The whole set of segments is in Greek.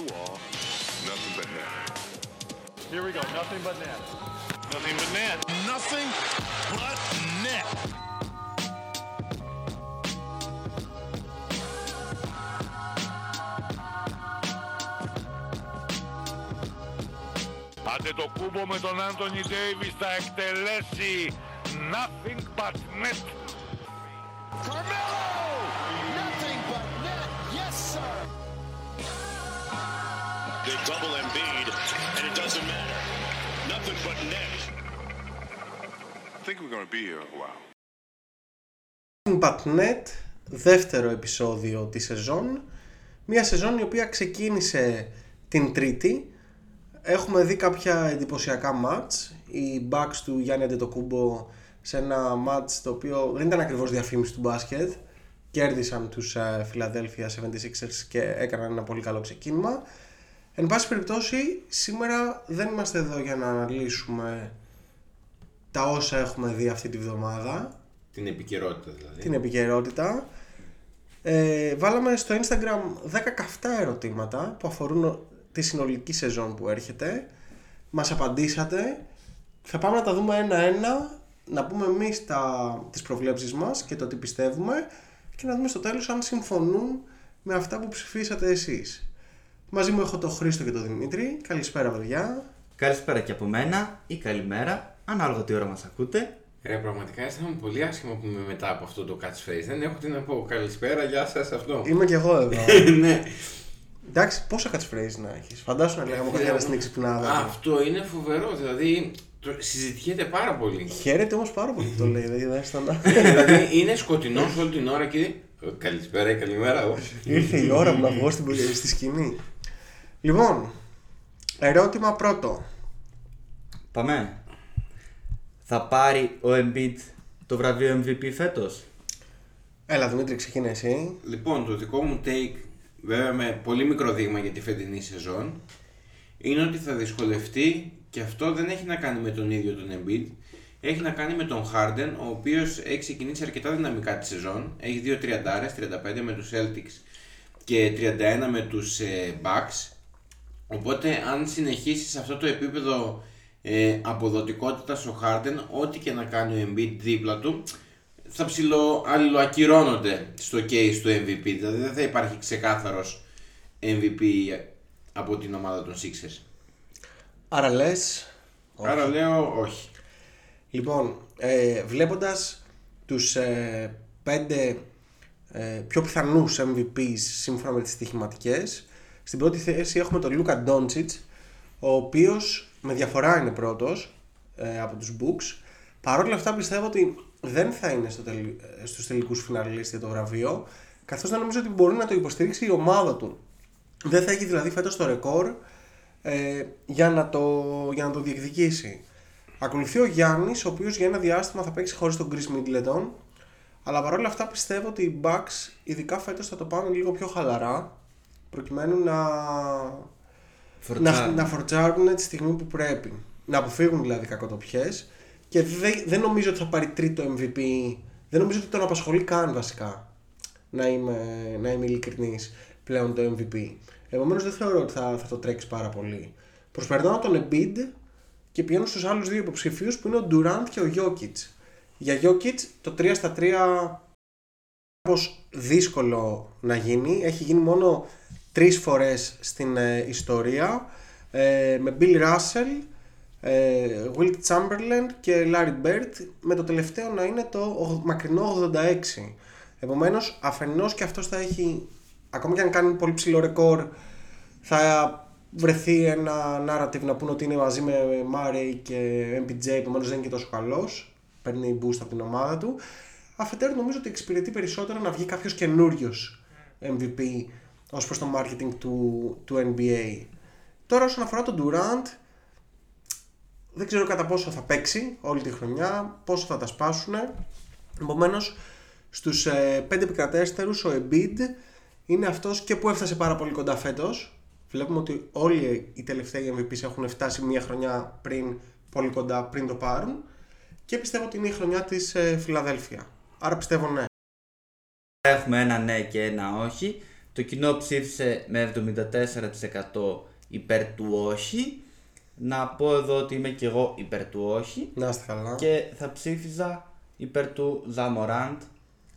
the wall, nothing but net. Here we go. Nothing but net. Nothing but net. Nothing but net. Άντε το κούμπο με τον Άντωνι Ντέιβις θα εκτελέσει nothing but net. think we're going to be here a while. Batnet, δεύτερο επεισόδιο της σεζόν. Μια σεζόν η οποία ξεκίνησε την Τρίτη. Έχουμε δει κάποια εντυπωσιακά μάτς. Οι Bucks του Γιάννη Αντετοκούμπο σε ένα μάτς το οποίο δεν ήταν ακριβώς διαφήμιση του μπάσκετ. Κέρδισαν τους ε, Philadelphia 76ers και έκαναν ένα πολύ καλό ξεκίνημα. Εν πάση περιπτώσει, σήμερα δεν είμαστε εδώ για να αναλύσουμε τα όσα έχουμε δει αυτή τη βδομάδα Την επικαιρότητα δηλαδή. την επικαιρότητα. Ε, βάλαμε στο Instagram 10 καυτά ερωτήματα που αφορούν τη συνολική σεζόν που έρχεται. Μας απαντήσατε. Θα πάμε να τα δούμε ένα-ένα, να πούμε εμείς τα, τις προβλέψεις μας και το τι πιστεύουμε και να δούμε στο τέλος αν συμφωνούν με αυτά που ψηφίσατε εσείς. Μαζί μου έχω τον Χρήστο και τον Δημήτρη. Καλησπέρα παιδιά. Καλησπέρα και από μένα ή καλημέρα, ανάλογα τι ώρα μας ακούτε. Ρε, πραγματικά αισθάνομαι πολύ άσχημα που είμαι μετά από αυτό το catchphrase. Δεν έχω τι να πω. Καλησπέρα, γεια σας αυτό. Είμαι και εγώ εδώ. ναι. Εντάξει, πόσα catchphrase να έχεις; Φαντάσου να λέγαμε καθένα στην εξυπνάδα. του. Αυτό είναι φοβερό. Δηλαδή, το συζητιέται πάρα πολύ. Χαίρεται όμως πάρα πολύ που το λέει, δηλαδή δεν αισθανά. δηλαδή, είναι σκοτεινός όλη την ώρα και. «Ε, Καλησπέρα ή καλημέρα. ω. Ήρθε η ώρα μου να βγω στην, στη σκηνή. Λοιπόν, ερώτημα πρώτο. Πάμε. Θα πάρει ο Embiid το βραβείο MVP φέτος; Έλα Δημήτρη, ξεκινά εσύ. Λοιπόν, το δικό μου take, βέβαια με πολύ μικρό δείγμα για τη φετινή σεζόν, είναι ότι θα δυσκολευτεί και αυτό δεν έχει να κάνει με τον ίδιο τον Embiid. Έχει να κάνει με τον Harden, ο οποίος έχει ξεκινήσει αρκετά δυναμικά τη σεζόν. Έχει δύο 30 35 με τους Celtics και 31 με τους ε, Bucks. Οπότε αν συνεχίσεις σε αυτό το επίπεδο ε, αποδοτικότητας ο Harden, ό,τι και να κάνει ο Embiid δίπλα του, θα ψηλο αλληλοακυρώνονται στο case του MVP. Δηλαδή δεν θα υπάρχει ξεκάθαρος MVP από την ομάδα των Sixers. Άρα λες. Άρα λέω όχι. Λοιπόν, ε, βλέποντας τους ε, πέντε ε, πιο πιθανούς MVPs σύμφωνα με τις στοιχηματικές, στην πρώτη θέση έχουμε τον Λούκα Ντόντσιτ, ο οποίος με διαφορά είναι πρώτος ε, από τους Books. Παρ' όλα αυτά πιστεύω ότι δεν θα είναι στο τελ, ε, στους τελικούς φιναλίστ για το βραβείο, καθώς δεν νομίζω ότι μπορεί να το υποστηρίξει η ομάδα του. Δεν θα έχει δηλαδή φέτος το ρεκόρ ε, για, να το, για να το διεκδικήσει. Ακολουθεί ο Γιάννης, ο οποίος για ένα διάστημα θα παίξει χωρίς τον Chris Middleton. Αλλά παρόλα αυτά πιστεύω ότι οι Bucks, ειδικά φέτος, θα το πάνε λίγο πιο χαλαρά. Προκειμένου να, να, Φορτσάρουν. να φορτσάρουν τη στιγμή που πρέπει. Να αποφύγουν δηλαδή κακοτοπιές. Και δεν, δεν νομίζω ότι θα πάρει τρίτο MVP. Δεν νομίζω ότι τον απασχολεί καν βασικά. Να είμαι, να είμαι ειλικρινής πλέον το MVP. Επομένως δεν θεωρώ ότι θα, θα το τρέξει πάρα πολύ. Προσπερνάω τον Embiid και πηγαίνω στους άλλους δύο υποψηφίους που είναι ο Durant και ο Jokic. Για Jokic το 3 στα 3 κάπως δύσκολο να γίνει. Έχει γίνει μόνο τρεις φορές στην ε, ιστορία ε, με Bill Russell, ε, Will Chamberlain και Larry Bird με το τελευταίο να είναι το ογ- μακρινό 86. Επομένως αφενός και αυτός θα έχει ακόμα και αν κάνει πολύ ψηλό ρεκόρ θα βρεθεί ένα narrative να πούνε ότι είναι μαζί με Murray και MPJ, επομένως δεν είναι και τόσο καλός. Παίρνει boost από την ομάδα του. Αφετέρου, νομίζω ότι εξυπηρετεί περισσότερο να βγει κάποιος καινούριος MVP ως προς το marketing του, του NBA. Τώρα, όσον αφορά τον Durant, δεν ξέρω κατά πόσο θα παίξει όλη τη χρονιά, πόσο θα τα σπάσουν. Επομένως, στους ε, πέντε επικρατέστερους, ο Embiid είναι αυτός και που έφτασε πάρα πολύ κοντά φέτος. Βλέπουμε ότι όλοι οι τελευταίοι MVPs έχουν φτάσει μία χρονιά πριν, πολύ κοντά πριν το πάρουν. Και πιστεύω ότι είναι η χρονιά της ε, Φιλαδέλφια. Άρα πιστεύω ναι. Έχουμε ένα ναι και ένα όχι. Το κοινό ψήφισε με 74% υπέρ του όχι. Να πω εδώ ότι είμαι και εγώ υπέρ του όχι. Να είστε καλά. Και θα ψήφιζα υπέρ του Ζαμοράντ,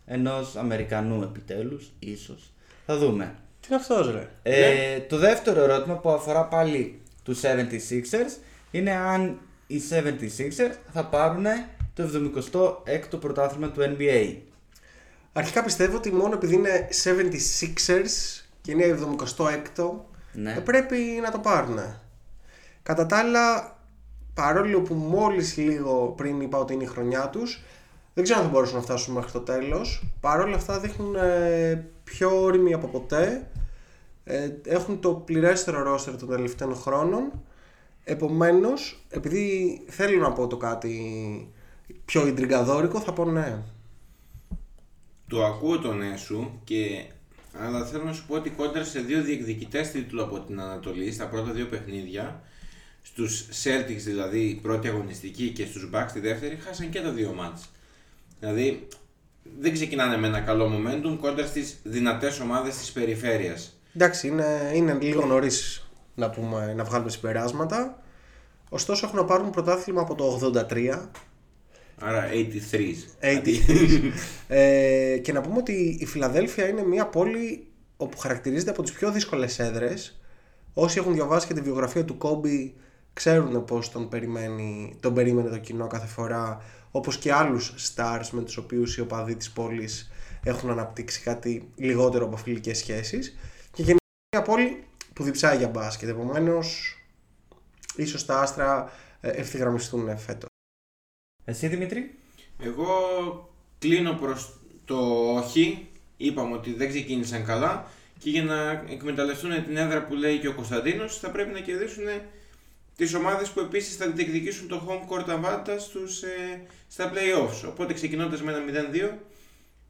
ενός Αμερικανού επιτέλους, ίσως. Θα δούμε. Τι είναι αυτός, ρε; Ε, το δεύτερο ερώτημα που αφορά πάλι τους 76ers είναι αν οι 76ers θα πάρουν το 76ο πρωτάθλημα του NBA. Αρχικά πιστεύω ότι μόνο επειδή είναι 76ers και είναι 76ο, Ναι. ε, πρέπει να το πάρουν. Κατά τα άλλα, παρόλο που μόλις λίγο πριν είπα ότι είναι η χρονιά τους, δεν ξέρω αν θα μπορούσαν να φτάσουν μέχρι το τέλος. Παρόλα αυτά δείχνουν ε, πιο όριμοι από ποτέ. Ε, έχουν το πληρέστερο ρόστερ των τελευταίων χρόνων. Επομένως, επειδή θέλω να πω το κάτι πιο ιντριγκαδόρικο, θα πω ναι. Το ακούω το ναι σου και αλλά θέλω να σου πω ότι κόντρα σε δύο διεκδικητές τίτλου από την Ανατολή στα πρώτα δύο παιχνίδια στους Celtics δηλαδή η πρώτη αγωνιστική και στους Bucks τη δεύτερη χάσαν και τα δύο μάτς. Δηλαδή δεν ξεκινάνε με ένα καλό momentum κόντρα στις δυνατές ομάδες της περιφέρειας. Εντάξει, είναι, είναι λίγο νωρίς να, πούμε, να βγάλουμε συμπεράσματα. Ωστόσο, έχουν να πάρουν πρωτάθλημα από το 83. Άρα 83s. 80. ε, και να πούμε ότι η Φιλαδέλφια είναι μια πόλη όπου χαρακτηρίζεται από τις πιο δύσκολες έδρες. Όσοι έχουν διαβάσει και τη βιογραφία του Κόμπι ξέρουν πώς τον, περιμένει, τον περίμενε το κοινό κάθε φορά όπως και άλλους stars με τους οποίους οι οπαδοί της πόλης έχουν αναπτύξει κάτι λιγότερο από φιλικές σχέσεις και γενικά μια πόλη που διψάει για μπάσκετ επομένως ίσως τα άστρα ε, ευθυγραμμιστούν φέτος. Εσύ Δημήτρη; Εγώ κλείνω προς το όχι. Είπαμε ότι δεν ξεκίνησαν καλά και για να εκμεταλλευτούν την έδρα που λέει και ο Κωνσταντίνος θα πρέπει να κερδίσουν τις ομάδες που επίσης θα διεκδικήσουν το home court advantage στους, ε, στα playoffs. Οπότε ξεκινώντας με ένα 0-2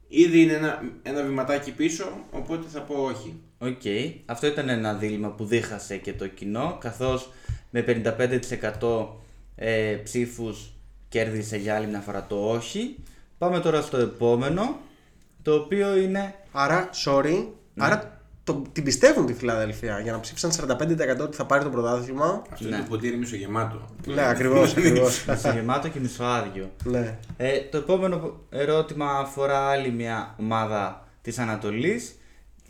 ήδη είναι ένα, ένα βηματάκι πίσω, οπότε θα πω όχι. Οκ. Αυτό ήταν ένα δίλημμα που δίχασε και το κοινό, καθώς με 55% ε, ψήφους κέρδισε για άλλη μια φορά το όχι. Πάμε τώρα στο επόμενο, το οποίο είναι... Άρα, sorry, άρα το, την πιστεύουν τη Φιλαδέλφια για να ψήφισαν 45% ότι θα πάρει το πρωτάθλημα. Αυτό Ναι. είναι το ποτήρι μισογεμάτο. Ναι, ακριβώς, ακριβώς. μισογεμάτο και μισοάδιο. ναι. Ε, το επόμενο ερώτημα αφορά άλλη μια ομάδα της Ανατολής,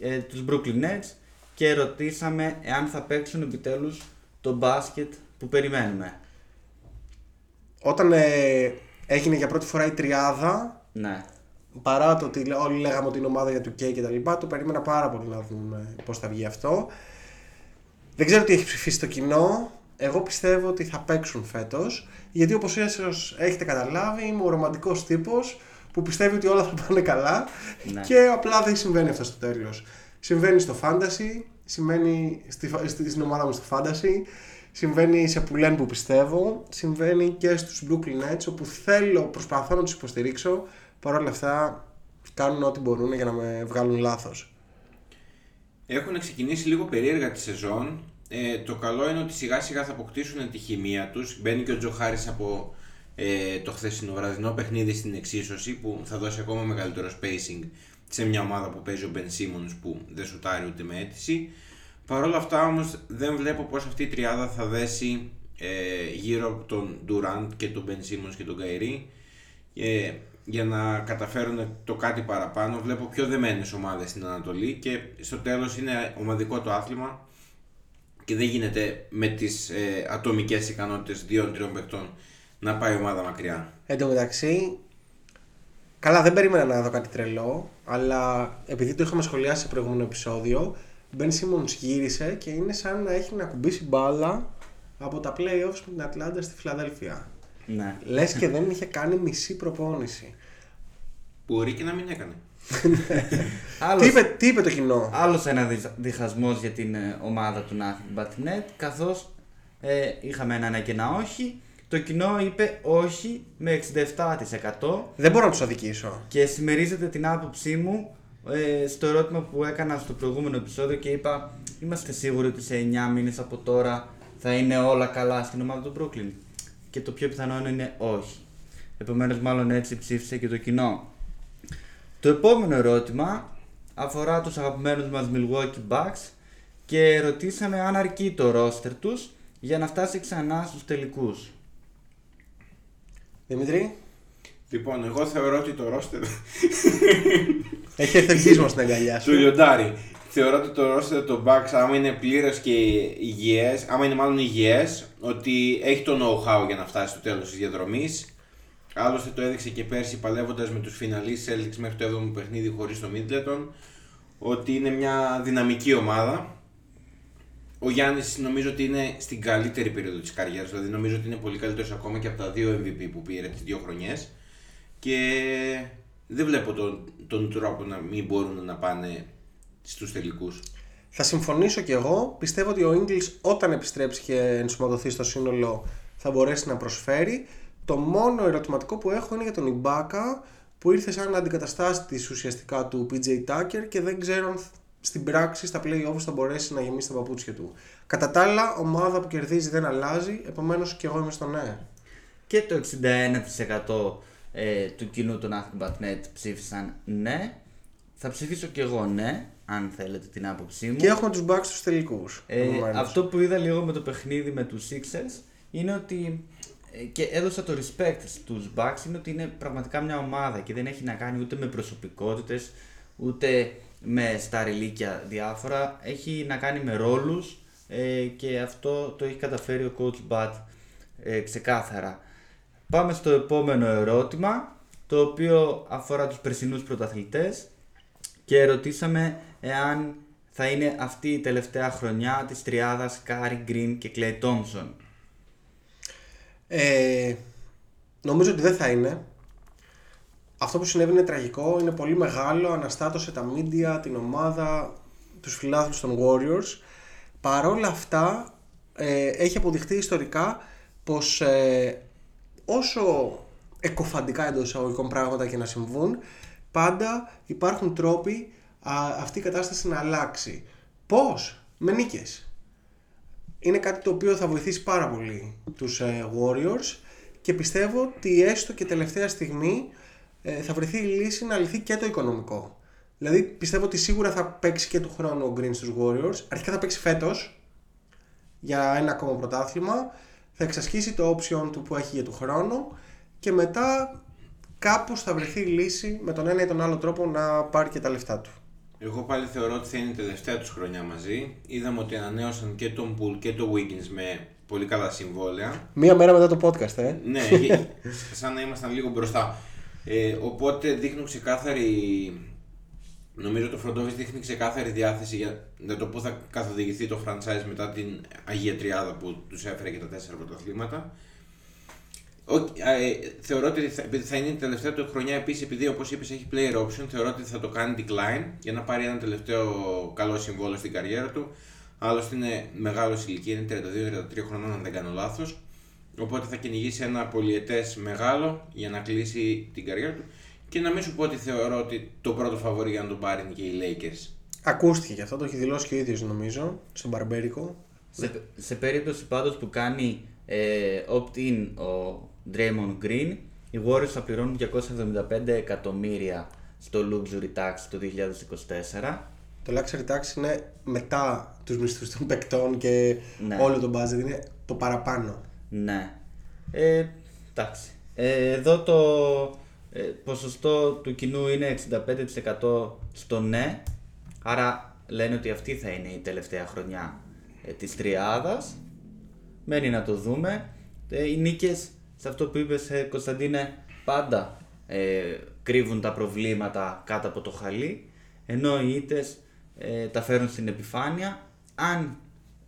ε, τους Brooklyn Nets και ρωτήσαμε εάν θα παίξουν επιτέλους το μπάσκετ που περιμένουμε. Όταν ε, έγινε για πρώτη φορά η τριάδα, Ναι. παρά το ότι όλοι λέγαμε ότι είναι ομάδα για του K και τα λοιπά, το περίμενα πάρα πολύ να δούμε πώς θα βγει αυτό. Δεν ξέρω τι έχει ψηφίσει το κοινό. Εγώ πιστεύω ότι θα παίξουν φέτος, γιατί όπως ίσως έχετε καταλάβει είμαι ο ρομαντικός τύπος που πιστεύει ότι όλα θα πάνε καλά Ναι. και απλά δεν συμβαίνει αυτό στο τέλος. Συμβαίνει στο fantasy, συμβαίνει στη, φα- στη, στην ομάδα μου στο fantasy, συμβαίνει σε που λένε που πιστεύω, συμβαίνει και στους Brooklyn Nets όπου θέλω, προσπαθώ να τους υποστηρίξω, παρόλα αυτά κάνουν ό,τι μπορούν για να με βγάλουν λάθος. Έχουν ξεκινήσει λίγο περίεργα τη σεζόν. Ε, το καλό είναι ότι σιγά σιγά θα αποκτήσουν τη χημεία τους. Μπαίνει και ο Τζο Χάρις από ε, το χθεσινό βραδινό παιχνίδι στην εξίσωση που θα δώσει ακόμα μεγαλύτερο spacing σε μια ομάδα που παίζει ο Ben Simmons που δεν σουτάρει ούτε με αίτηση. Παρ' όλα αυτά όμως δεν βλέπω πως αυτή η τριάδα θα δέσει ε, γύρω από τον Durant και τον Ben Simmons και τον Kyrie ε, για να καταφέρουν το κάτι παραπάνω. Βλέπω πιο δεμένες ομάδες στην Ανατολή και στο τέλος είναι ομαδικό το άθλημα και δεν γίνεται με τις ε, ατομικές ικανότητες δύο-τριών παιχτών να πάει η ομάδα μακριά. Εν τω μεταξύ, καλά δεν περίμενα να δω κάτι τρελό, αλλά επειδή το είχαμε σχολιάσει σε προηγούμενο επεισόδιο, Ben Simmons γύρισε και είναι σαν να έχει να ακουμπήσει μπάλα από τα playoffs με την Ατλάντα στη Φιλαδέλφια. ναι. Λες και δεν είχε κάνει μισή προπόνηση. Μπορεί και να μην έκανε. Άλλος, Τι είπε, τι είπε το κοινό; άλλος ένα δι- διχασμός για την ε, ομάδα του Nothing But Net, καθώς ε, είχαμε ένα ναι και ένα όχι. Το κοινό είπε όχι με 67% Δεν μπορώ να τους αδικήσω. και συμμερίζεται την άποψή μου ε, στο ερώτημα που έκανα στο προηγούμενο επεισόδιο και είπα είμαστε σίγουροι ότι σε 9 μήνες από τώρα θα είναι όλα καλά στην ομάδα του Brooklyn; Και το πιο πιθανό είναι όχι. Επομένως μάλλον έτσι ψήφισε και το κοινό. Το επόμενο ερώτημα αφορά τους αγαπημένους μας Milwaukee Bucks και ρωτήσαμε αν αρκεί το roster τους για να φτάσει ξανά στους τελικούς. Δημήτρη, Λοιπόν, εγώ θεωρώ ότι το ρόστερ έχει έρθει ο γύσμος στην αγκαλιά του σου. Λιοντάρι. Θεωρώ ότι το ρόστερ των Bucks, άμα είναι πλήρως και υγιέ, άμα είναι μάλλον υγιές, ότι έχει το know-how για να φτάσει στο τέλος της διαδρομής. Άλλωστε το έδειξε και πέρσι παλεύοντας με τους φιναλεί Celtics μέχρι το 7ο παιχνίδι χωρίς το Middleton. Ότι είναι μια δυναμική ομάδα. Ο Γιάννης νομίζω ότι είναι στην καλύτερη περίοδο της καριέρας. Δηλαδή νομίζω ότι είναι πολύ καλύτερος ακόμα και από τα δύο MVP που πήρε τις δύο χρονιές. Και δεν βλέπω τον, τον τρόπο να μην μπορούν να πάνε στους τελικούς. Θα συμφωνήσω κι εγώ. Πιστεύω ότι ο Ίγκλης όταν επιστρέψει και ενσωματωθεί στο σύνολο θα μπορέσει να προσφέρει. Το μόνο ερωτηματικό που έχω είναι για τον Ιμπάκα που ήρθε σαν αντικαταστάτη ουσιαστικά του PJ Tucker και δεν ξέρω αν στην πράξη στα play-offs θα μπορέσει να γεμίσει τα παπούτσια του. Κατά τα άλλα, ομάδα που κερδίζει δεν αλλάζει, επομένως και εγώ είμαι στο ναι. Και το 61% ε, του κοινού των Athletic.net ψήφισαν ναι. Θα ψηφίσω και εγώ ναι, αν θέλετε την άποψή μου. Και έχουμε τους Bucks στους τελικούς. Ε, επομένως. αυτό που είδα λίγο με το παιχνίδι με τους Sixers είναι ότι ε, και έδωσα το respect στους Bucks είναι ότι είναι πραγματικά μια ομάδα και δεν έχει να κάνει ούτε με προσωπικότητες ούτε με σταριλίκια διάφορα έχει να κάνει με ρόλους ε, και αυτό το έχει καταφέρει ο coach Bud ε, ξεκάθαρα πάμε στο επόμενο ερώτημα το οποίο αφορά τους περσινούς πρωταθλητές και ρωτήσαμε εάν θα είναι αυτή η τελευταία χρονιά της τριάδας Κάρι Γκριν και Κλέι Τόμψον. Ε, νομίζω ότι δεν θα είναι. Αυτό που συνέβη είναι τραγικό, είναι πολύ μεγάλο, αναστάτωσε τα media, την ομάδα, τους φιλάθλους των Warriors. Παρόλα αυτά, ε, έχει αποδειχθεί ιστορικά πως ε, όσο εκοφαντικά εντός εισαγωγικών πράγματα και να συμβούν, πάντα υπάρχουν τρόποι α, αυτή η κατάσταση να αλλάξει. Πώς; Με νίκες είναι κάτι το οποίο θα βοηθήσει πάρα πολύ τους ε, Warriors και πιστεύω ότι έστω και τελευταία στιγμή ε, θα βρεθεί η λύση να λυθεί και το οικονομικό. Δηλαδή πιστεύω ότι σίγουρα θα παίξει και του χρόνου ο Green στους Warriors. Αρχικά θα παίξει φέτος για ένα ακόμα πρωτάθλημα. Θα εξασκήσει το option του που έχει για του χρόνου και μετά κάπως θα βρεθεί η λύση με τον ένα ή τον άλλο τρόπο να πάρει και τα λεφτά του. Εγώ πάλι θεωρώ ότι θα είναι η τελευταία τους χρονιά μαζί. Είδαμε ότι ανανέωσαν και τον Πουλ και τον Wiggins με πολύ καλά συμβόλαια. Μία μέρα μετά το podcast, ε. ναι, γε- σαν να ήμασταν λίγο μπροστά. Ε, οπότε δείχνουν ξεκάθαρη. Νομίζω το front office δείχνει ξεκάθαρη διάθεση για, για το πού θα καθοδηγηθεί το franchise μετά την Αγία Τριάδα που τους έφερε και τα τέσσερα πρωταθλήματα. Ο, ε, θεωρώ ότι θα, επειδή θα είναι η τελευταία του χρονιά επίσης, επειδή όπως είπες έχει player option, θεωρώ ότι θα το κάνει decline για να πάρει ένα τελευταίο καλό συμβόλαιο στην καριέρα του. Άλλωστε είναι μεγάλος ηλικία, είναι 32-33 χρονών, αν δεν κάνω λάθος. Οπότε θα κυνηγήσει ένα πολιετέ μεγάλο για να κλείσει την καριέρα του. Και να μην σου πω ότι θεωρώ ότι το πρώτο φαβορή για να τον πάρει είναι και οι Lakers. Ακούστηκε και αυτό, το έχει δηλώσει και ο ίδιος νομίζω, στον Μπαρμπέρικο. Σε, σε περίπτωση πάντως που κάνει ε, opt-in ο Draymond Green, οι Warriors θα πληρώνουν 275 εκατομμύρια στο Luxury Tax το 2024. Το luxury tax είναι μετά τους μισθούς των παικτών και Ναι. όλο το budget, είναι το παραπάνω. Ναι. Ε, εντάξει. Ε, εδώ το ε, ποσοστό του κοινού είναι 65% στο ναι. Άρα λένε ότι αυτή θα είναι η τελευταία χρονιά ε, της τριάδας. Μένει να το δούμε. Ε, οι νίκες, σε αυτό που είπες ε, Κωνσταντίνε, πάντα ε, κρύβουν τα προβλήματα κάτω από το χαλί. Ενώ οι ήττες ε, τα φέρουν στην επιφάνεια. Αν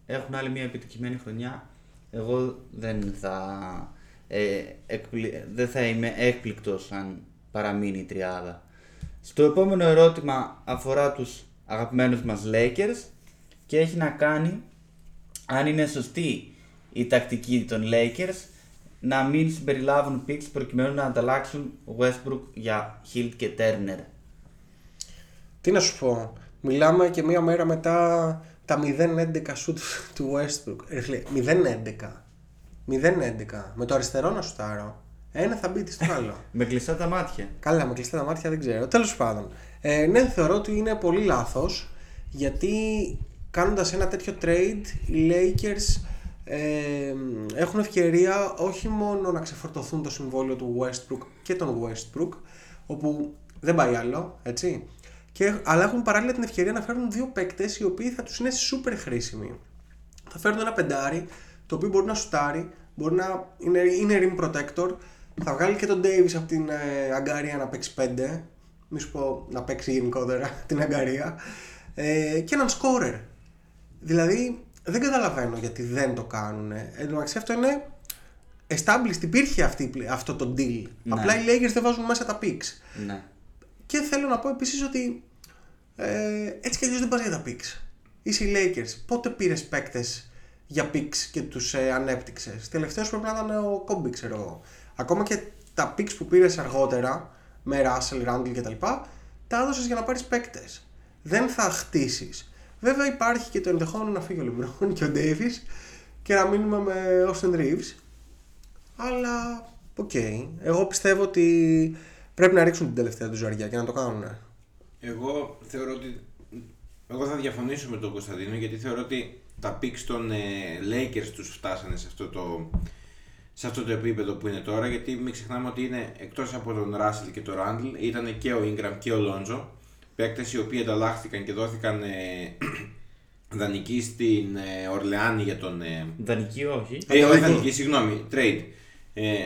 έχουν άλλη μια επιτυχημένη χρονιά, εγώ δεν θα, ε, εκπλη- δεν θα είμαι έκπληκτος αν παραμείνει η τριάδα. Στο επόμενο ερώτημα αφορά τους αγαπημένους μας Lakers και έχει να κάνει αν είναι σωστή η τακτική των Lakers να μην συμπεριλάβουν picks προκειμένου να ανταλλάξουν Westbrook για Hill και Turner. Τι να σου πω, μιλάμε και μία μέρα μετά τα 0-11 σουτ του Westbrook. Ρε φίλε, 0-11. 0-11. Με το αριστερό να σουτάρω. Ένα θα μπει τι στο άλλο. Με κλειστά τα μάτια. Καλά, με κλειστά τα μάτια δεν ξέρω. Τέλος πάντων. Ε, ναι, θεωρώ ότι είναι πολύ λάθος γιατί κάνοντας ένα τέτοιο trade οι Lakers ε, έχουν ευκαιρία όχι μόνο να ξεφορτωθούν το συμβόλαιο του Westbrook και τον Westbrook όπου δεν πάει άλλο, έτσι και, αλλά έχουν παράλληλα την ευκαιρία να φέρουν δύο παίκτες οι οποίοι θα τους είναι super χρήσιμοι θα φέρουν ένα πεντάρι το οποίο μπορεί να σουτάρει, μπορεί να είναι, είναι rim protector. Θα βγάλει και τον Davis από την ε, Αγκαρία να παίξει 5. Μη σου πω να παίξει γενικότερα την Αγκαρία. Ε, και έναν scorer. Δηλαδή δεν καταλαβαίνω γιατί δεν το κάνουν. Εν τω μεταξύ αυτό είναι established, υπήρχε αυτή, αυτό το deal. Ναι. Απλά οι Lakers δεν βάζουν μέσα τα picks. Ναι. Και θέλω να πω επίσης ότι ε, έτσι κι αλλιώς δεν πας για τα picks. Είσαι οι Lakers. Πότε πήρες παίκτες για picks και τους ε, ανέπτυξες. Τελευταίος πρέπει να ήταν ο Kobe, ξέρω εγώ. Ακόμα και τα picks που πήρες αργότερα με Russell, Randall κτλ. Τα έδωσες για να πάρεις παίκτες. Δεν θα χτίσεις. Βέβαια υπάρχει και το ενδεχόμενο να φύγει ο LeBron και ο Davis και να μείνουμε με Austin Reeves. Αλλά οκ. Εγώ πιστεύω ότι πρέπει να ρίξουν την τελευταία τους ζαριά και να το κάνουν. Εγώ θεωρώ ότι. Εγώ θα διαφωνήσω με τον Κωνσταντίνο γιατί θεωρώ ότι τα picks των ε, Lakers τους φτάσανε σε αυτό το, σε αυτό το επίπεδο που είναι τώρα γιατί μην ξεχνάμε ότι είναι εκτός από τον Russell και τον Randall ήταν και ο Ingram και ο Lonzo παίκτες οι οποίοι ανταλλάχθηκαν και δόθηκαν ε, δανεικοί στην ε, Ορλεάνη για τον... Ε, Δανεική όχι. ε, όχι δανεική, συγγνώμη, trade. Ε,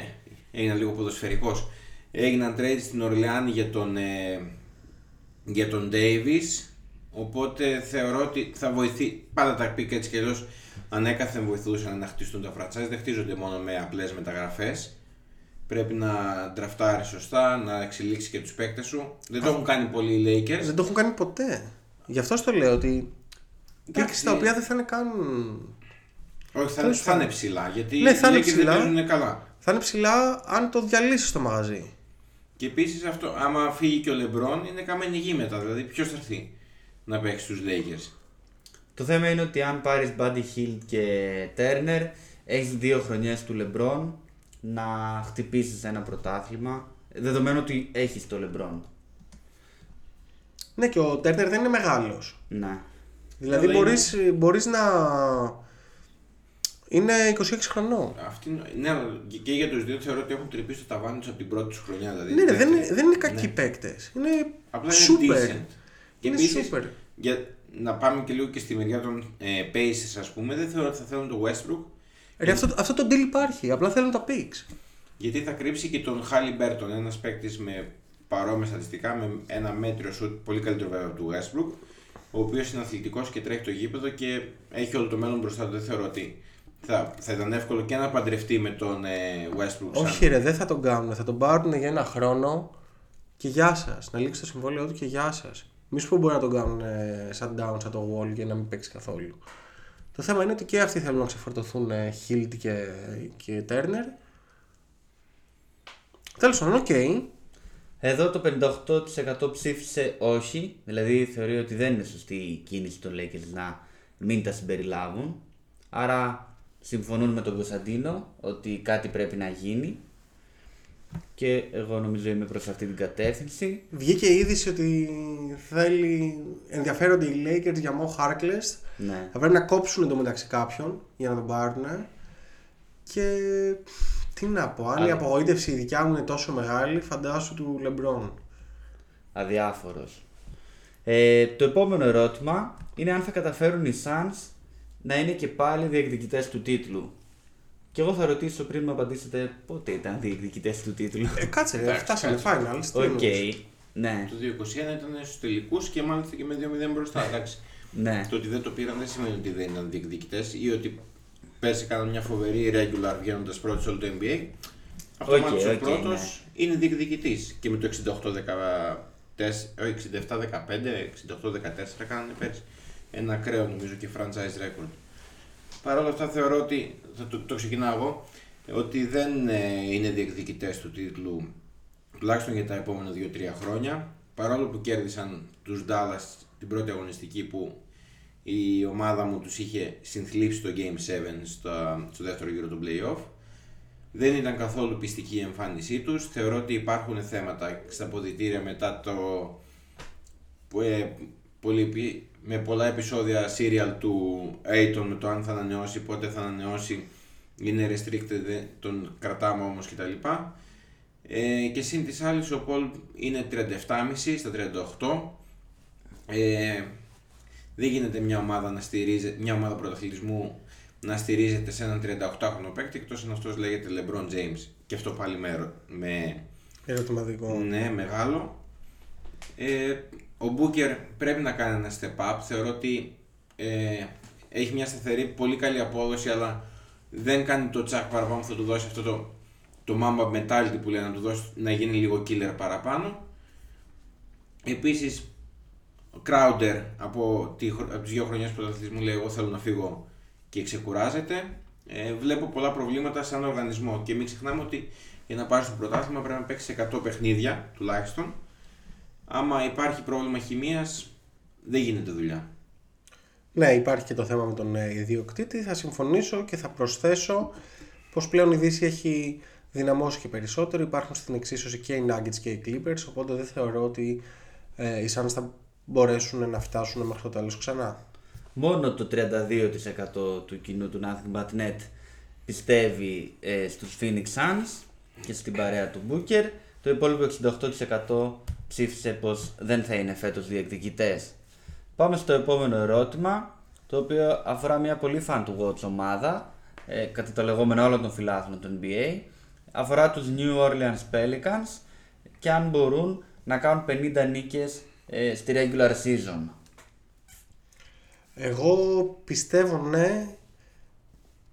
έγινα λίγο ποδοσφαιρικός. Έγιναν trade στην Ορλεάνη για τον, ε, για τον Davis. Οπότε θεωρώ ότι θα βοηθεί. Πάντα τα pick έτσι κι αλλιώς ανέκαθεν βοηθούσαν να χτιστούν τα franchise. Δεν χτίζονται μόνο με απλές μεταγραφές. Πρέπει να τραφτάρει σωστά, να εξελίξεις και τους παίκτες σου. Δεν το έχουν κάνει πολλοί οι Lakers. Δεν το έχουν κάνει ποτέ. Γι' αυτό το λέω ότι. Εντάξει. Picks τα οποία δεν θα είναι καν. Όχι, θα, Τέλος θα είναι πάντων. ψηλά. Γιατί Ναι, θα οι είναι Lakers ψηλά. δεν παίζουν καλά. Θα είναι ψηλά αν το διαλύσεις στο μαγαζί. Και επίσης αυτό, άμα φύγει και ο Λεμπρόν, είναι καμένη γη μετά. Δηλαδή, ποιος θα έρθει; Να παίξεις στου Lakers. Το θέμα είναι ότι αν πάρεις Buddy Hill και Turner, έχεις δύο χρονιές του LeBron να χτυπήσεις ένα πρωτάθλημα, δεδομένου ότι έχεις το LeBron. Ναι, και ο Τέρνερ δεν είναι μεγάλος. Ναι. Δηλαδή Αλλά μπορείς, μπορείς να. Είναι 26 χρονών. Αυτή, είναι- ναι, αλλά και- και για τους δύο θεωρώ ότι έχουν τρυπήσει το ταβάνι τους από την πρώτη τους χρονιά. Δηλαδή, Ναι, ναι, δεν, δεύτερη. είναι- δεν είναι κακοί Ναι. παίκτες. Είναι Απλά είναι super. decent. Και Είναι επίσης, super. για να πάμε και λίγο και στη μεριά των ε, Pacers, ας πούμε, δεν θεωρώ ότι θα θέλουν το Westbrook. Ρε, αυτό, αυτό το deal υπάρχει. Απλά θέλουν τα picks. Γιατί θα κρύψει και τον Χάλι Μπέρτον, ένας παίκτης με παρόμοια στατιστικά, με ένα μέτριο σουτ, πολύ καλύτερο βέβαια από του Westbrook, ο οποίος είναι αθλητικός και τρέχει το γήπεδο και έχει όλο το μέλλον μπροστά του. Δεν θεωρώ ότι θα, θα ήταν εύκολο και να παντρευτεί με τον ε, Westbrook. σαν- Όχι, ρε, δεν θα τον κάνουν. Θα τον πάρουν για ένα χρόνο και γεια σας. Να λήξει το συμβόλαιο του και γεια σας. Μη σου πω μπορεί να τον κάνουν ε, shutdown σαν το Wall και να μην παίξει καθόλου. Το θέμα είναι ότι και αυτοί θέλουν να ξεφορτωθούν ε, Hield και, και Turner. Τέλος πάντων, οκ. Εδώ το 58% ψήφισε όχι, δηλαδή θεωρεί ότι δεν είναι σωστή η κίνηση των Lakers να μην τα συμπεριλάβουν. Άρα συμφωνούν με τον Κωνσταντίνο ότι κάτι πρέπει να γίνει και εγώ νομίζω είμαι προς αυτή την κατεύθυνση. Βγήκε η είδηση ότι θέλει, ενδιαφέρονται οι Lakers για Mo Harkless. Ναι. Θα πρέπει να κόψουν εντωμεταξύ κάποιον για να τον πάρουν. Και τι να πω, αν η Αλλά- απογοήτευση η δικιά μου είναι τόσο μεγάλη, φαντάσου του LeBron. αδιάφορος. Ε, το επόμενο ερώτημα είναι αν θα καταφέρουν οι Suns να είναι και πάλι διεκδικητές του τίτλου. Και εγώ θα ρωτήσω πριν μου απαντήσετε πότε ήταν διεκδικητές του τίτλου. Ε, κάτσε, ρε, Εντάξει, φτάσαμε κάτσε. finals. τι Οκ, εννοείς. ναι, Το 2021 ήταν στους τελικούς και μάλιστα και με 2-0 μπροστά. Εντάξει. ναι. Το ότι δεν το πήραν δεν σημαίνει ότι δεν ήταν διεκδικητές ή ότι πέρσι έκαναν μια φοβερή regular βγαίνοντας πρώτοι σε όλο το NBA. Αυτό Οκ, ο οκ, πρώτος ναι. είναι διεκδικητής. Και με το 68-14, 67-15, 68-14 κάνανε πέρσι. Ένα ακραίο νομίζω και franchise record. Παρ' όλα αυτά θεωρώ ότι, θα το, το ξεκινάω εγώ, ότι δεν ε, είναι διεκδικητές του τίτλου τουλάχιστον για τα επόμενα 2-3 χρόνια. Παρόλο που κέρδισαν τους Dallas την πρώτη αγωνιστική που η ομάδα μου τους είχε συνθλίψει το Game 7 στο, στο δεύτερο γύρο του Playoff. Δεν ήταν καθόλου πιστική η εμφάνισή τους. Θεωρώ ότι υπάρχουν θέματα στα ποδητήρια μετά το που, ε, πολύ, επι- με πολλά επεισόδια serial του Aiton με το αν θα ανανεώσει, πότε θα ανανεώσει, είναι restricted, ε, τον κρατάμε όμως κτλ. Ε, και συν της άλλης ο Πολ είναι 37,5 στα 38. Ε, δεν γίνεται μια ομάδα, να στηρίζει, μια ομάδα πρωταθλητισμού να στηρίζεται σε έναν 38χρονο παίκτη εκτός αν αυτός λέγεται LeBron James. Και αυτό πάλι με, ερω- με Ερωτηματικό. ναι, μεγάλο. Ε, ο Μπούκερ πρέπει να κάνει ένα step up. Θεωρώ ότι ε, έχει μια σταθερή, πολύ καλή απόδοση, αλλά δεν κάνει το τσακ παραπάνω που θα του δώσει αυτό το, το mamba mentality που λέει να του δώσει να γίνει λίγο killer παραπάνω. Επίσης, ο Crowder από, τη, χρο- από τις δύο χρονιές πρωταθλητισμού λέει εγώ θέλω να φύγω και ξεκουράζεται. Ε, βλέπω πολλά προβλήματα σαν οργανισμό και μην ξεχνάμε ότι για να πάρει στο πρωτάθλημα πρέπει να παίξεις 100 παιχνίδια τουλάχιστον. Άμα υπάρχει πρόβλημα χημίας δεν γίνεται δουλειά. Ναι, υπάρχει και το θέμα με τον ε, ιδιοκτήτη. Θα συμφωνήσω και θα προσθέσω πως πλέον η Δύση έχει δυναμώσει και περισσότερο. Υπάρχουν στην εξίσωση και οι Nuggets και οι Clippers, οπότε δεν θεωρώ ότι ε, οι Suns θα μπορέσουν να φτάσουν μέχρι το τέλος ξανά. Μόνο το 32% του κοινού του Nothing But Net πιστεύει ε, στους Phoenix Suns και στην παρέα του Booker. Το υπόλοιπο 68% ψήφισε πως δεν θα είναι φέτος διεκδικητές. Πάμε στο επόμενο ερώτημα, το οποίο αφορά μια πολύ fan to watch ομάδα, ε, κατά το λεγόμενο όλων των φιλάθλων του NBA. Αφορά τους New Orleans Pelicans και αν μπορούν να κάνουν 50 νίκες ε, στη regular season. Εγώ πιστεύω ναι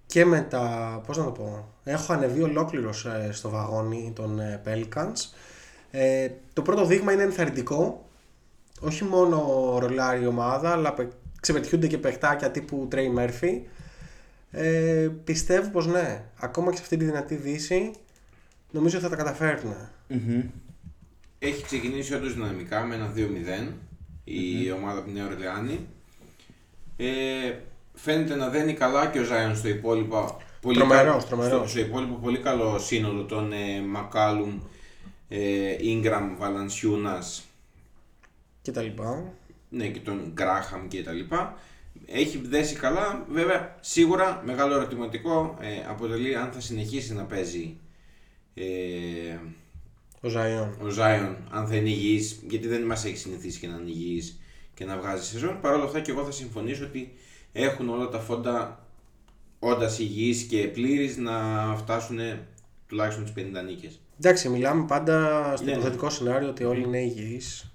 και με τα, πώς να το πω, έχω ανεβεί ολόκληρος ε, στο βαγόνι των ε, Pelicans. Ε, το πρώτο δείγμα είναι ενθαρρυντικό, όχι μόνο ρολάρει η ομάδα, αλλά πε- ξεπετιούνται και παιχτάκια τύπου Trey Murphy. Ε, πιστεύω πως ναι, ακόμα και σε αυτή τη δυνατή δύση, νομίζω θα τα καταφέρουν. Έχει ξεκινήσει όντως δυναμικά με ένα 2-0 η ομάδα από τη Νέα Ορλεάνη. Ε, φαίνεται να δένει καλά και ο Ζάιον στο υπόλοιπο. Πολύ Τρομερός, καλό- τρομερός. Στο, στο υπόλοιπο πολύ καλό σύνολο των ε, Μακάλουμ, ε, Ingram, Valanciunas Και τα λοιπά. ναι, και τον Γκράχαμ και τα λοιπά. Έχει δέσει καλά. Βέβαια, σίγουρα μεγάλο ερωτηματικό ε, αποτελεί αν θα συνεχίσει να παίζει ε, Ο Ζαϊόν. ο Ζάιον, αν θα είναι υγιής, γιατί δεν μας έχει συνηθίσει και να είναι υγιής και να βγάζει σεζόν. Παρ' όλα αυτά και εγώ θα συμφωνήσω ότι έχουν όλα τα φόντα όντας υγιείς και πλήρης να φτάσουν τουλάχιστον τις 50 νίκες. Εντάξει, μιλάμε πάντα στο Ναι, ναι. υποθετικό σενάριο ότι όλοι είναι υγιείς.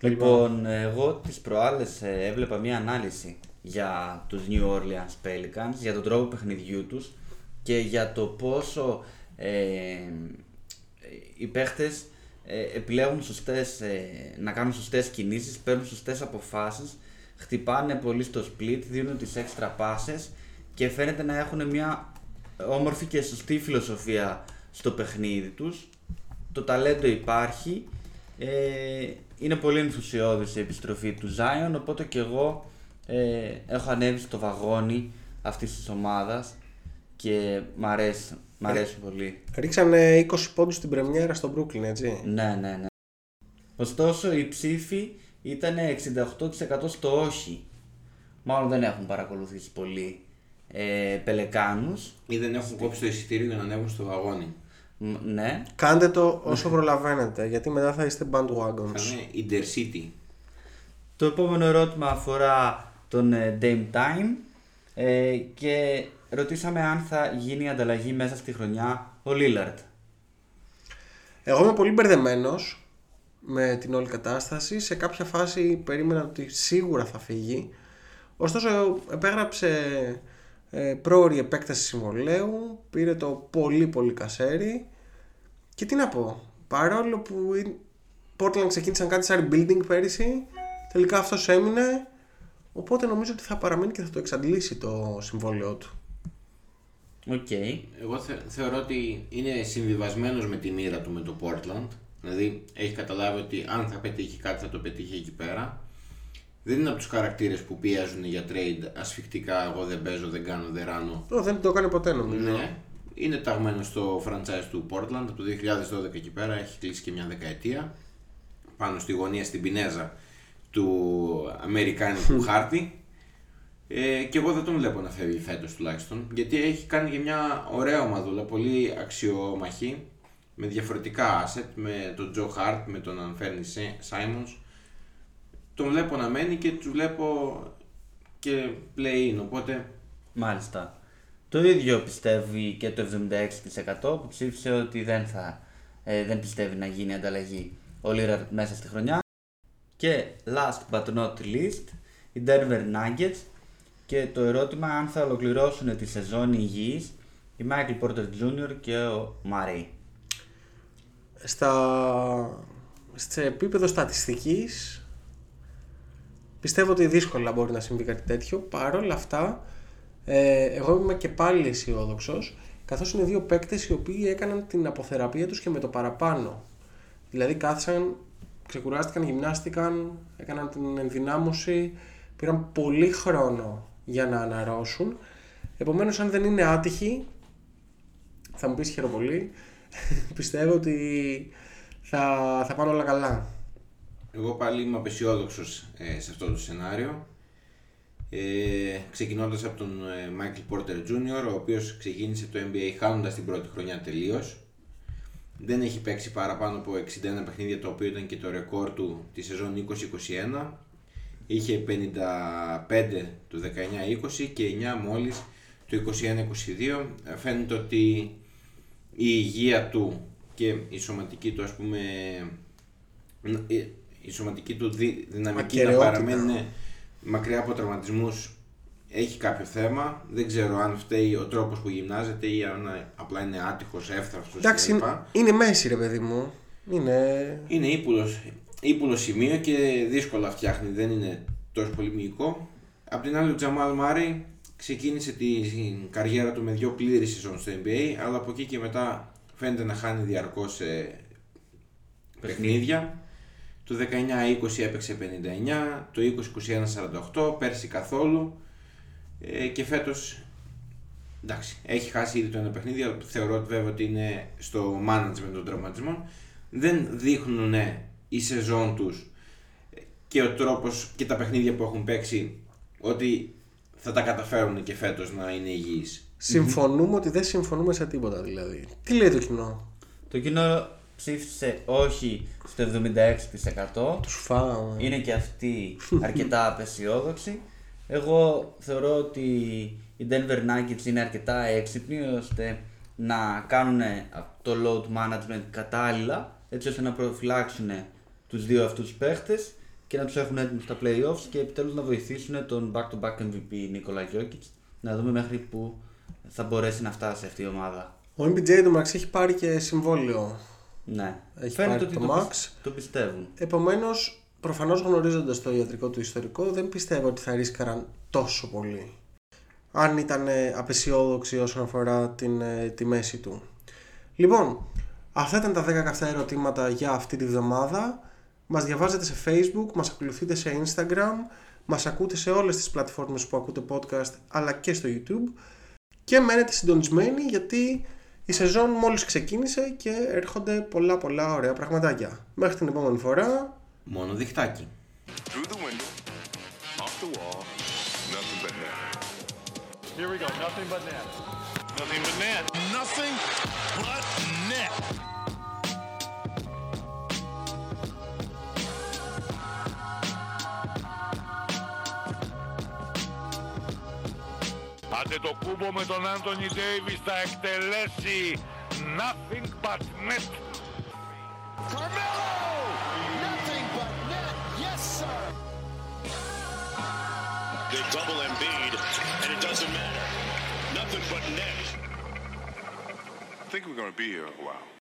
Λοιπόν, εγώ τις προάλλες ε, έβλεπα μία ανάλυση για τους New Orleans Pelicans, για τον τρόπο παιχνιδιού τους και για το πόσο ε, οι παίχτες ε, επιλέγουν σωστές, ε, να κάνουν σωστές κινήσεις, παίρνουν σωστές αποφάσεις, χτυπάνε πολύ στο split, δίνουν τις έξτρα πάσες και φαίνεται να έχουν μια όμορφη και σωστή φιλοσοφία στο παιχνίδι τους. Το ταλέντο υπάρχει. Ε, είναι πολύ ενθουσιώδης η επιστροφή του Zion, οπότε και εγώ ε, έχω ανέβει στο βαγόνι αυτής της ομάδας και μ' αρέσει, μ' αρέσει πολύ. Ρίξανε 20 πόντους στην πρεμιέρα στο Brooklyn, έτσι. Ναι, ναι, ναι. Ωστόσο, οι ψήφοι ήταν 68% στο όχι. Μάλλον δεν έχουν παρακολουθήσει πολύ ε, Πελεκάνους. Ή δεν έχουν κόψει το εισιτήριο για να ανέβουν στο βαγόνι. Μ, ναι. Κάντε το όσο προλαβαίνετε, γιατί μετά θα είστε bandwagons. Θα είναι Intercity. Το επόμενο ερώτημα αφορά τον ε, Dame Time ε, και ρωτήσαμε αν θα γίνει η ανταλλαγή μέσα στη χρονιά ο Lillard. Εγώ είμαι πολύ μπερδεμένος με την όλη κατάσταση. Σε κάποια φάση περίμενα ότι σίγουρα θα φύγει. Ωστόσο, υπέγραψε ε, πρόωρη επέκταση συμβολαίου, πήρε το πολύ πολύ κασέρι. Και τι να πω, παρόλο που η Portland ξεκίνησαν κάτι σαν rebuilding πέρυσι, τελικά αυτός έμεινε. Οπότε νομίζω ότι θα παραμείνει και θα το εξαντλήσει το συμβόλαιό του. Οκ. Εγώ θε- θεωρώ ότι είναι συμβιβασμένος με τη μοίρα του με το Portland. Δηλαδή έχει καταλάβει ότι αν θα πετύχει κάτι θα το πετύχει εκεί πέρα. Δεν είναι από τους χαρακτήρες που πιέζουν για trade ασφικτικά. Εγώ δεν παίζω, δεν κάνω, δεν ράνω. Ω, δεν το έκανε ποτέ νομίζω. Ναι. Είναι ταγμένο στο franchise του Portland από το 2012 εκεί πέρα. Έχει κλείσει και μια δεκαετία. πάνω στη γωνία στην πινέζα του Αμερικάνικου χάρτη. Ε, και εγώ δεν τον βλέπω να φεύγει φέτος τουλάχιστον, γιατί έχει κάνει και μια ωραία ομαδούλα, πολύ αξιόμαχη, με διαφορετικά asset, με τον Τζο Χάρτ, με τον Ανφέρνη Σάιμονς. Τον βλέπω να μένει και τους βλέπω και play-in, οπότε Μάλιστα. Το ίδιο πιστεύει και το 76% που ψήφισε ότι δεν, θα, ε, δεν πιστεύει να γίνει ανταλλαγή ο Lillard μέσα στη χρονιά. Και last but not least, οι Denver Nuggets και το ερώτημα αν θα ολοκληρώσουν τη σεζόν υγιείς η Michael Porter Jr. και ο Murray. Στα... Σε επίπεδο στατιστικής πιστεύω ότι δύσκολα μπορεί να συμβεί κάτι τέτοιο. Παρ' όλα αυτά, ε, εγώ είμαι και πάλι αισιόδοξος, καθώς είναι δύο παίκτες οι οποίοι έκαναν την αποθεραπεία τους και με το παραπάνω. Δηλαδή κάθισαν, ξεκουράστηκαν, γυμνάστηκαν, έκαναν την ενδυνάμωση, πήραν πολύ χρόνο για να αναρρώσουν. Επομένως αν δεν είναι άτυχοι, θα μου πεις χαιροπολί, πιστεύω ότι θα, θα πάνε όλα καλά. Εγώ πάλι είμαι απεσιόδοξος ε, σε αυτό το σενάριο. Ε, ξεκινώντας από τον ε, Michael Porter Jr. ο οποίος ξεκίνησε το NBA χάνοντας την πρώτη χρονιά τελείως. Δεν έχει παίξει παραπάνω από 61 παιχνίδια το οποίο ήταν και το ρεκόρ του τη σεζόν 2021. Είχε 55 του 19-20 και 9 μόλις του 21-22. Ε, Φαίνεται ότι η υγεία του και η σωματική του ας πούμε η- η σωματική του δι- δυναμική να Ακαιρεότητα. παραμένει ναι, μακριά από τραυματισμούς έχει κάποιο θέμα. Δεν ξέρω αν φταίει ο τρόπος που γυμνάζεται ή αν απλά είναι άτυχος, εύθραυστος Εντάξει, κλπ. είναι, είναι μέση ρε παιδί μου. Είναι... Είναι ύπουλος, ύπουλος σημείο και δύσκολα φτιάχνει, δεν είναι τόσο πολύ μυϊκό. Απ' την άλλη ο Τζαμάλ Μάρι ξεκίνησε την καριέρα του με δύο πλήρη σεζόν στο NBA, αλλά από εκεί και μετά φαίνεται να χάνει διαρκώς ε, παιχνίδια. Το 19-20 έπαιξε 59, το 20-21 48, πέρσι καθόλου ε, και φέτος εντάξει, έχει χάσει ήδη το ένα παιχνίδι, αλλά θεωρώ ότι βέβαια ότι είναι στο management των τραυματισμών. Δεν δείχνουν η σεζόν τους και ο τρόπος και τα παιχνίδια που έχουν παίξει ότι θα τα καταφέρουν και φέτος να είναι υγιείς. Συμφωνούμε ότι δεν συμφωνούμε σε τίποτα δηλαδή. Τι λέει το κοινό; Το κοινό ψήφισε όχι στο 76%. Τους φάω. Είναι και αυτοί αρκετά απεσιόδοξοι. Εγώ θεωρώ ότι οι Denver Nuggets είναι αρκετά έξυπνοι ώστε να κάνουν το load management κατάλληλα έτσι ώστε να προφυλάξουν τους δύο αυτούς παίχτες και να τους έχουν έτοιμους στα playoffs και επιτέλους να βοηθήσουν τον back-to-back MVP Νίκολα Jokic να δούμε μέχρι που θα μπορέσει να φτάσει αυτή η ομάδα. Ο MPJ το Max έχει πάρει και συμβόλαιο. Ναι, Έχει φαίνεται πάρει ότι το το, Max. πι- το πιστεύουν. Επομένως, προφανώς γνωρίζοντας το ιατρικό του ιστορικό, δεν πιστεύω ότι θα ρίσκαραν τόσο πολύ. Αν ήταν ε, απεσιόδοξοι όσον αφορά την, ε, τη μέση του. Λοιπόν, αυτά ήταν τα 10 καυτά ερωτήματα για αυτή τη βδομάδα. Μας διαβάζετε σε facebook, μας ακολουθείτε σε instagram, μας ακούτε σε όλες τις πλατφόρμες που ακούτε podcast, αλλά και στο youtube. Και μένετε συντονισμένοι γιατί η σεζόν μόλις ξεκίνησε και έρχονται πολλά πολλά ωραία πραγματάκια. Μέχρι την επόμενη φορά, Μόνο διχτάκι. Through the window, off the wall, nothing but net. Here we go. Nothing but net. Nothing but net. Nothing but net. Άντε το κούμπο με τον Άντωνι Ντέιβις θα εκτελέσει nothing but net. Carmelo! Nothing but net. Yes, sir. They double Embiid, and it doesn't matter. Nothing but net. I think we're going to be here a while.